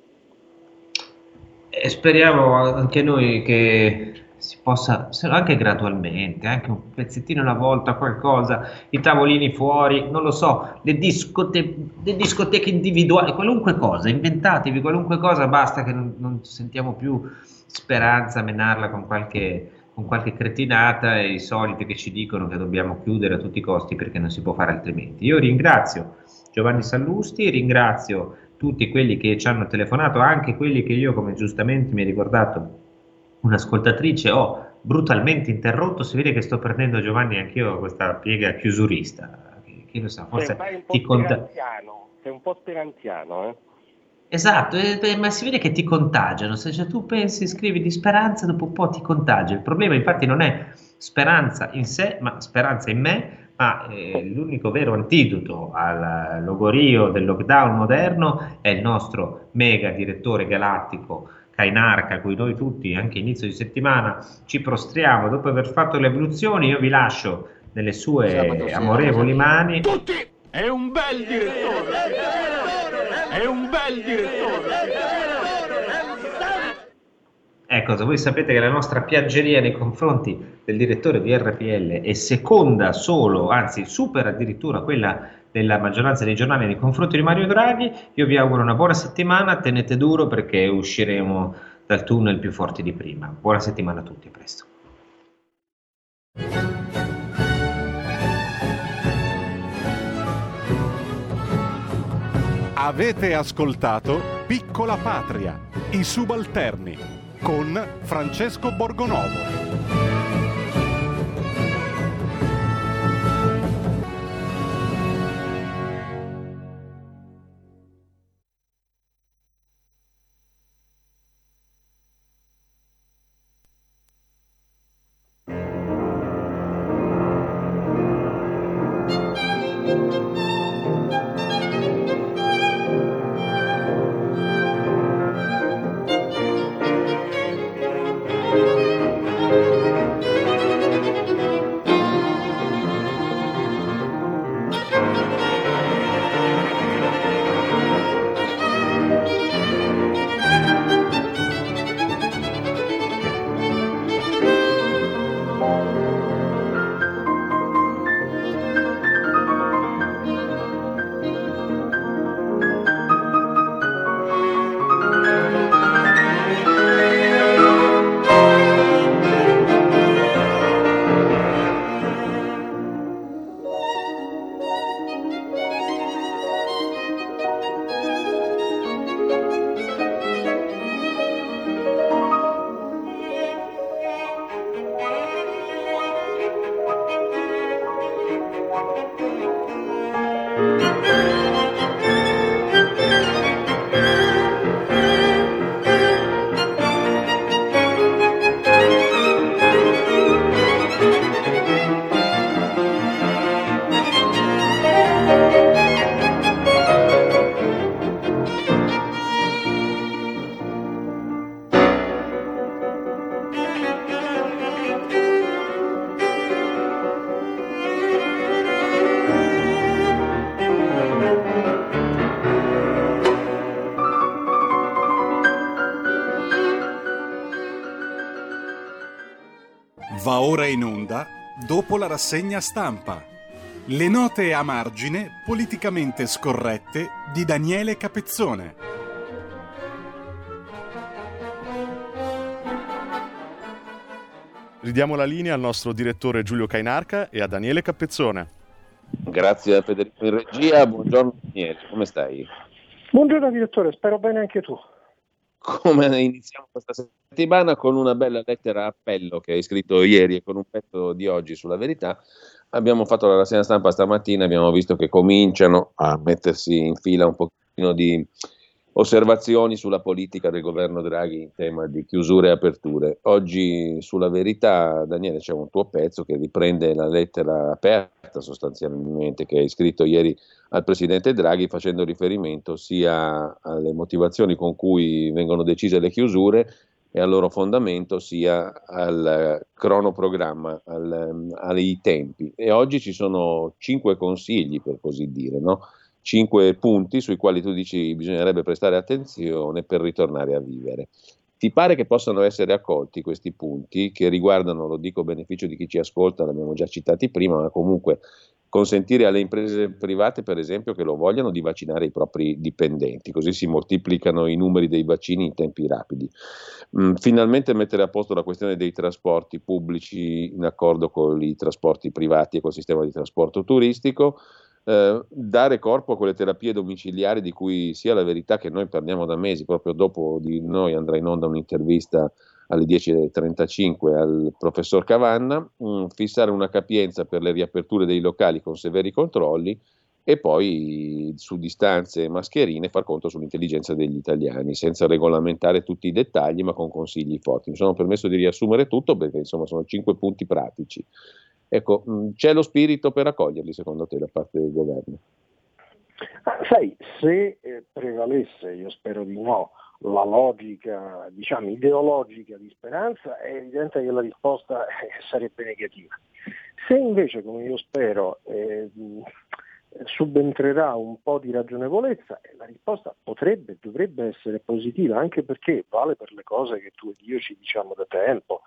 E speriamo anche noi che si possa, anche gradualmente, anche un pezzettino alla volta, qualcosa, i tavolini fuori, non lo so, le, discote- le discoteche individuali, qualunque cosa, inventatevi qualunque cosa, basta che non, non sentiamo più speranza a menarla con qualche, con qualche cretinata e i soliti che ci dicono che dobbiamo chiudere a tutti i costi perché non si può fare altrimenti. Io ringrazio Giovanni Sallusti, ringrazio tutti quelli che ci hanno telefonato, anche quelli che io, come giustamente mi hai ricordato, un'ascoltatrice ho brutalmente interrotto, si vede che sto prendendo Giovanni anch'io questa piega chiusurista, che lo sa, forse ti conta... Sei un po' speranziano, eh? Esatto, eh, ma si vede che ti contagiano, se cioè, tu pensi, scrivi di speranza, dopo un po' ti contagia. Il problema infatti non è speranza in sé, ma speranza in me, ma eh, l'unico vero antidoto al logorio del lockdown moderno è il nostro mega direttore galattico Kainarca, a cui noi tutti, anche inizio di settimana, ci prostriamo dopo aver fatto le abluzioni, io vi lascio nelle sue amorevoli mani. Tutti! È un bel direttore! È un bel direttore! Ecco, voi sapete che la nostra piaggeria nei confronti del direttore di RPL è seconda solo, anzi supera addirittura quella della maggioranza dei giornali nei confronti di Mario Draghi. Io vi auguro una buona settimana, tenete duro perché usciremo dal tunnel più forti di prima. Buona settimana a tutti, a presto. Avete ascoltato Piccola Patria, i subalterni con Francesco Borgonovo. Dopo la rassegna stampa. Le note a margine politicamente scorrette di Daniele Capezzone. Ridiamo la linea al nostro direttore Giulio Cainarca e a Daniele Capezzone. Grazie a Federico in regia, buongiorno Daniele, come stai? Buongiorno direttore, spero bene anche tu. Come iniziamo questa settimana con una bella lettera appello che hai scritto ieri e con un pezzo di oggi sulla verità. Abbiamo fatto la rassegna stampa stamattina, abbiamo visto che cominciano a mettersi in fila un pochino di osservazioni sulla politica del governo Draghi in tema di chiusure e aperture. Oggi sulla verità, Daniele, c'è un tuo pezzo che riprende la lettera aperta sostanzialmente che hai scritto ieri al presidente Draghi facendo riferimento sia alle motivazioni con cui vengono decise le chiusure e al loro fondamento sia al cronoprogramma, al, ai tempi. E oggi ci sono cinque consigli, per così dire, no? Cinque punti sui quali tu dici bisognerebbe prestare attenzione per ritornare a vivere. Ti pare che possano essere accolti questi punti che riguardano, lo dico a beneficio di chi ci ascolta, l'abbiamo già citati prima, ma comunque consentire alle imprese private, per esempio, che lo vogliano, di vaccinare i propri dipendenti, così si moltiplicano i numeri dei vaccini in tempi rapidi. Mm, finalmente mettere a posto la questione dei trasporti pubblici in accordo con i trasporti privati e col sistema di trasporto turistico, eh, dare corpo a quelle terapie domiciliari di cui sia la verità che noi parliamo da mesi, proprio dopo di noi andrà in onda un'intervista alle 10.35 al professor Cavanna, mm, fissare una capienza per le riaperture dei locali con severi controlli e poi su distanze e mascherine far conto sull'intelligenza degli italiani, senza regolamentare tutti i dettagli ma con consigli forti. Mi sono permesso di riassumere tutto perché insomma sono cinque punti pratici. Ecco, mm, c'è lo spirito per accoglierli secondo te da parte del governo? Ah, sai, se eh, prevalesse, io spero di no, la logica diciamo, ideologica di speranza, è evidente che la risposta eh, sarebbe negativa. Se invece, come io spero, eh, subentrerà un po' di ragionevolezza, eh, la risposta potrebbe, dovrebbe essere positiva, anche perché vale per le cose che tu ed io ci diciamo da tempo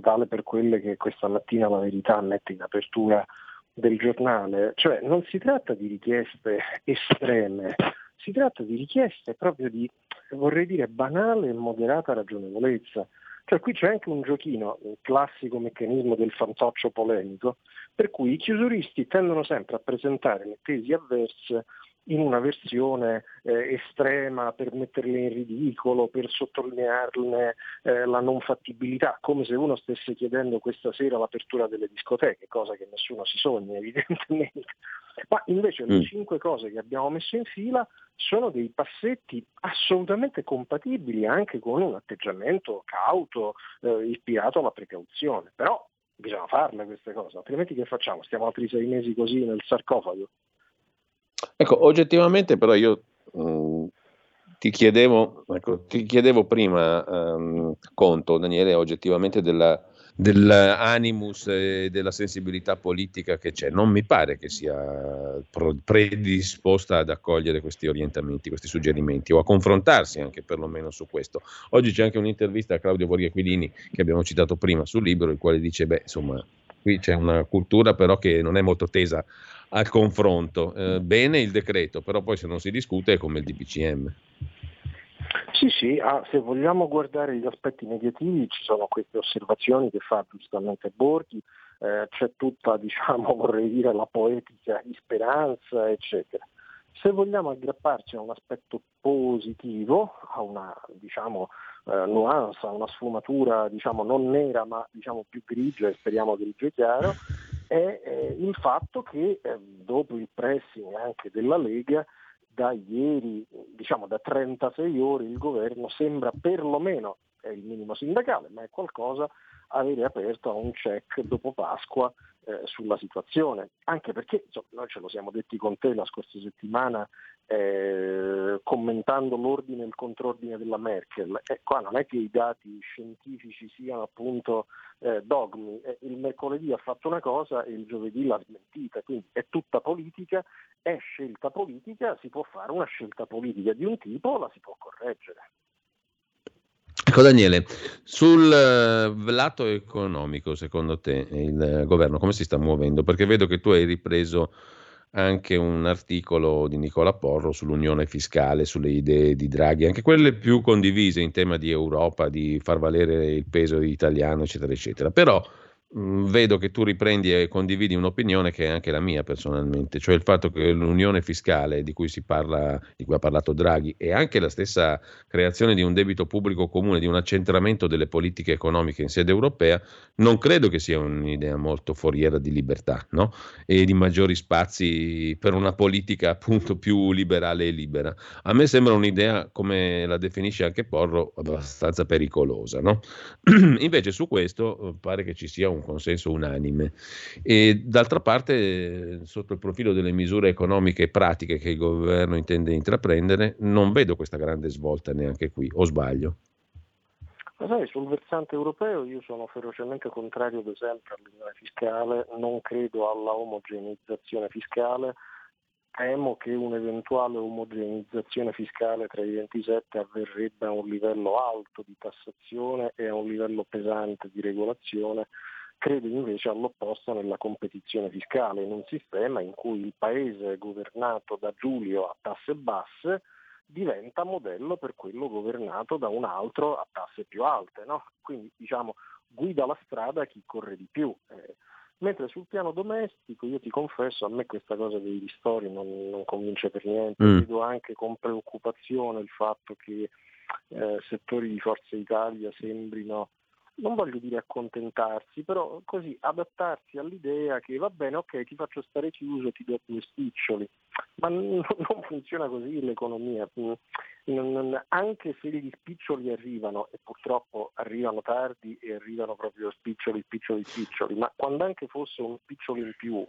vale per quelle che questa mattina la verità mette in apertura del giornale, cioè non si tratta di richieste estreme, si tratta di richieste proprio di, vorrei dire, banale e moderata ragionevolezza. Cioè qui c'è anche un giochino, un classico meccanismo del fantoccio polemico, per cui i chiusuristi tendono sempre a presentare le tesi avverse in una versione eh, estrema per metterle in ridicolo, per sottolinearne eh, la non fattibilità, come se uno stesse chiedendo questa sera l'apertura delle discoteche, cosa che nessuno si sogna evidentemente. Ma invece le mm. cinque cose che abbiamo messo in fila sono dei passetti assolutamente compatibili anche con un atteggiamento cauto, eh, ispirato alla precauzione. Però bisogna farle queste cose, altrimenti che facciamo? Stiamo altri sei mesi così nel sarcofago? Ecco, oggettivamente però io mh, mm, ti, chiedevo, ecco, ti chiedevo prima um, conto, Daniele, oggettivamente della, dell'animus e della sensibilità politica che c'è. Non mi pare che sia predisposta ad accogliere questi orientamenti, questi suggerimenti o a confrontarsi anche perlomeno su questo. Oggi c'è anche un'intervista a Claudio Borghi che abbiamo citato prima sul libro, il quale dice, beh, insomma, qui c'è una cultura però che non è molto tesa al confronto. Eh, bene il decreto, però poi se non si discute è come il DPCM. Sì, sì, ah, se vogliamo guardare gli aspetti negativi ci sono queste osservazioni che fa giustamente Borghi, eh, c'è tutta, diciamo, vorrei dire, la poetica di speranza, eccetera. Se vogliamo aggrapparci a un aspetto positivo, a una diciamo, eh, nuance, a una sfumatura diciamo, non nera ma diciamo, più grigia e speriamo grigio chiaro, è eh, il fatto che eh, dopo il pressing anche della Lega da ieri, diciamo da 36 ore, il governo sembra perlomeno, è il minimo sindacale, ma è qualcosa, avere aperto a un check dopo Pasqua eh, sulla situazione, anche perché insomma, noi ce lo siamo detti con te la scorsa settimana eh, commentando l'ordine e il contrordine della Merkel. E qua non è che i dati scientifici siano appunto eh, dogmi, eh, il mercoledì ha fatto una cosa e il giovedì l'ha smentita, quindi è tutta politica, è scelta politica, si può fare una scelta politica di un tipo, la si può correggere. Ecco Daniele, sul uh, lato economico, secondo te il governo come si sta muovendo? Perché vedo che tu hai ripreso anche un articolo di Nicola Porro sull'unione fiscale, sulle idee di Draghi, anche quelle più condivise in tema di Europa, di far valere il peso italiano, eccetera, eccetera. Però vedo che tu riprendi e condividi un'opinione che è anche la mia personalmente, cioè il fatto che l'unione fiscale di cui si parla, di cui ha parlato Draghi, e anche la stessa creazione di un debito pubblico comune, di un accentramento delle politiche economiche in sede europea, non credo che sia un'idea molto foriera di libertà no? e di maggiori spazi per una politica appunto più liberale e libera. A me sembra un'idea, come la definisce anche Porro, abbastanza pericolosa. No? Invece su questo pare che ci sia un un consenso unanime. E d'altra parte, sotto il profilo delle misure economiche e pratiche che il governo intende intraprendere, non vedo questa grande svolta neanche qui, o sbaglio? Ma sai, sul versante europeo io sono ferocemente contrario ad esempio all'unione fiscale, non credo alla omogeneizzazione fiscale, temo che un'eventuale omogeneizzazione fiscale tra i 27 avverrebbe a un livello alto di tassazione e a un livello pesante di regolazione credo invece all'opposto nella competizione fiscale, in un sistema in cui il paese governato da Giulio a tasse basse diventa modello per quello governato da un altro a tasse più alte. No? Quindi diciamo guida la strada chi corre di più. Eh, mentre sul piano domestico io ti confesso a me questa cosa dei ristori non, non convince per niente, mm. vedo anche con preoccupazione il fatto che eh, settori di Forza Italia sembrino non voglio dire accontentarsi, però così adattarsi all'idea che va bene, ok, ti faccio stare chiuso, ti do due spiccioli, ma non, funziona così l'economia, mm, anche se gli spiccioli arrivano, e purtroppo arrivano tardi e arrivano proprio spiccioli, spiccioli, spiccioli, ma quando anche fosse un spicciolo in più,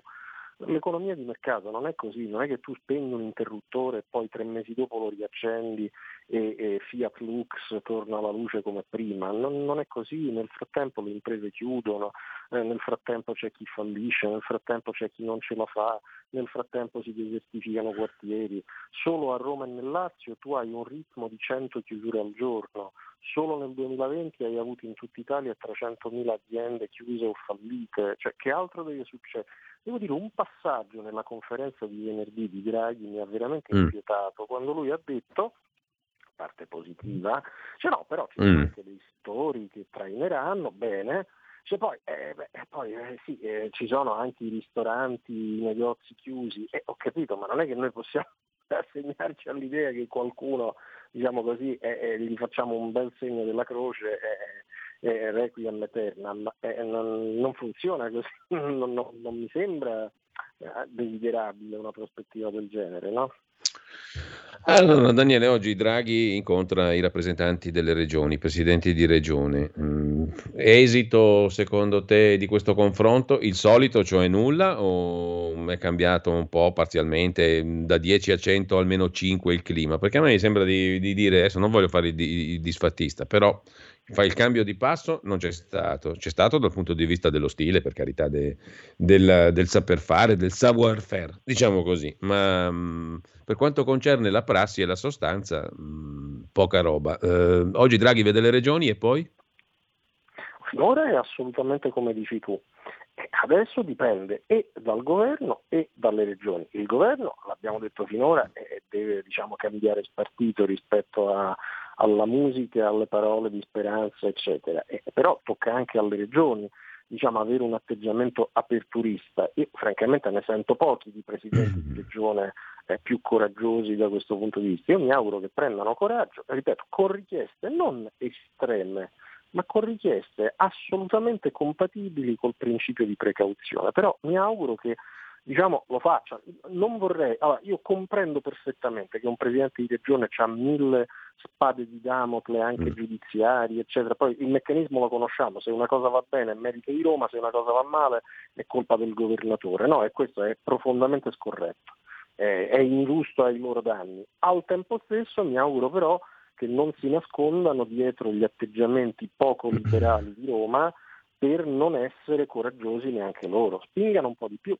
L'economia di mercato non è così, non è che tu spegni un interruttore e poi tre mesi dopo lo riaccendi e, e Fiat Lux torna alla luce come prima, non, non, è così, nel frattempo le imprese chiudono, eh, nel frattempo c'è chi fallisce, nel frattempo c'è chi non ce la fa, nel frattempo si desertificano quartieri, solo a Roma e nel Lazio tu hai un ritmo di 100 chiusure al giorno, solo nel 2020 hai avuto in tutta Italia 300.000 aziende chiuse o fallite, cioè che altro deve succedere? Devo dire, un passaggio nella conferenza di venerdì di Draghi mi ha veramente mm. inquietato quando lui ha detto parte positiva, cioè no, però ci sono mm. anche dei settori che traineranno, bene, cioè poi, eh, beh, poi eh, sì, eh, ci sono anche i ristoranti, i negozi chiusi, eh, ho capito, ma non è che noi possiamo assegnarci all'idea che qualcuno, diciamo così, gli facciamo un bel segno della croce eh, requiem aeternam, eh, non, non, funziona così, non, non, non mi sembra eh, desiderabile una prospettiva del genere, no? Allora, Daniele, oggi Draghi incontra i rappresentanti delle regioni, i presidenti di regione. Mm, esito, secondo te, di questo confronto? Il solito, cioè nulla, o è cambiato un po' parzialmente, da 10 a 100 almeno 5 il clima? Perché a me sembra di, di dire, adesso non voglio fare il disfattista, però fa il cambio di passo non c'è stato, c'è stato dal punto di vista dello stile, per carità, de, del, del, saper fare, del savoir-faire, diciamo così, ma mh, mm, per quanto concerne la prassi e la sostanza, mh, mm, poca roba. Eh, oggi Draghi vede le regioni e poi? Finora è assolutamente come dici tu. Adesso dipende e dal governo e dalle regioni. Il governo, l'abbiamo detto finora, deve diciamo, cambiare partito rispetto a, alla musica, alle parole di speranza, eccetera. E, però tocca anche alle regioni diciamo, avere un atteggiamento aperturista. Io francamente ne sento pochi di presidenti di regione eh, più coraggiosi da questo punto di vista. Io mi auguro che prendano coraggio, ripeto, con richieste non estreme, ma con richieste assolutamente compatibili col principio di precauzione. Però mi auguro che diciamo, lo faccia. Non vorrei, allora, io comprendo perfettamente che un presidente di regione ha mille spade di Damocle anche mm. giudiziarie, eccetera. Poi il meccanismo lo conosciamo, se una cosa va bene è merito di Roma, se una cosa va male è colpa del governatore. No, e questo è profondamente scorretto, è, è ingiusto ai loro danni. Al tempo stesso mi auguro però che non si nascondano dietro gli atteggiamenti poco liberali di Roma per non essere coraggiosi neanche loro, spingano un po' di più.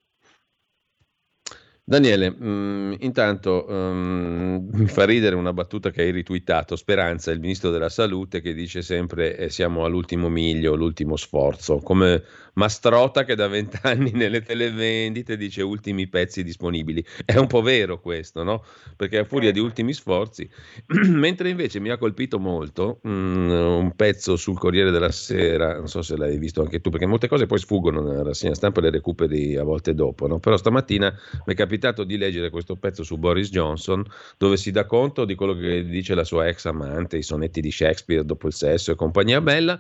Daniele, mh, mm, intanto um, mi fa ridere una battuta che hai ritweetato, Speranza, il ministro della salute, che dice sempre eh, siamo all'ultimo miglio, l'ultimo sforzo, come Mastrota che da vent'anni nelle televendite dice ultimi pezzi disponibili. È un po' vero questo, no? Perché a furia di ultimi sforzi, mentre invece mi ha colpito molto mh, mm, un pezzo sul Corriere della Sera, non so se l'hai visto anche tu, perché molte cose poi sfuggono nella rassegna stampa e le recuperi a volte dopo, no? Però stamattina mi è capitato di leggere questo pezzo su Boris Johnson dove si dà conto di quello che dice la sua ex amante, i sonetti di Shakespeare dopo il sesso e compagnia bella.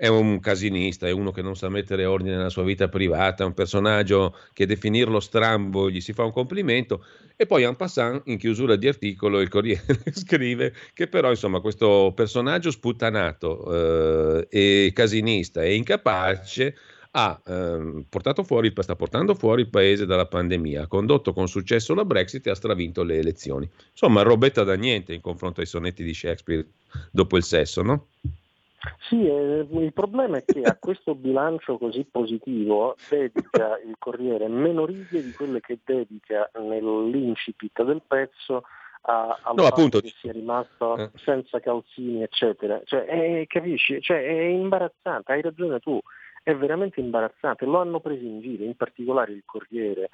È un casinista, è uno che non sa mettere ordine nella sua vita privata, è un personaggio che definirlo strambo gli si fa un complimento. E poi en passant, in chiusura di articolo, il Corriere scrive che però insomma questo personaggio sputtanato eh, casinista e incapace ha ehm, portato fuori, sta portando fuori il paese dalla pandemia, ha condotto con successo la Brexit e ha stravinto le elezioni. Insomma, robetta da niente in confronto ai sonetti di Shakespeare dopo il sesso, no? Sì, eh, il problema è che a questo bilancio così positivo dedica il Corriere meno righe di quelle che dedica nell'incipit del pezzo a, a no, appunto. che sia rimasto eh. senza calzini, eccetera. Cioè, eh, capisci? Cioè, è imbarazzante, hai ragione tu è veramente imbarazzante, lo hanno preso in giro, in particolare il Corriere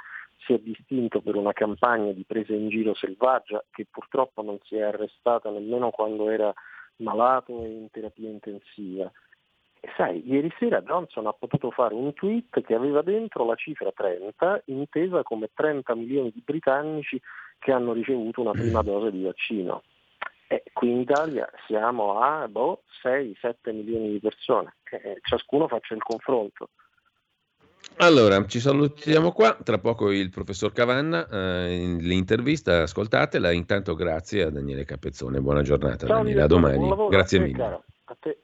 si è distinto per una campagna di presa in giro selvaggia che purtroppo non si è arrestata nemmeno quando era malato e in terapia intensiva. E sai, ieri sera Johnson ha potuto fare un tweet che aveva dentro la cifra 30, intesa come 30 milioni di britannici che hanno ricevuto una prima dose di vaccino. E qui in Italia siamo a boh, 6-7 milioni di persone, e ciascuno faccia il confronto. Allora, ci salutiamo qua, tra poco il professor Cavanna, eh, l'intervista, ascoltatela, intanto grazie a Daniele Capezzone, buona giornata Ciao, Daniele, a domani, grazie mille. A te.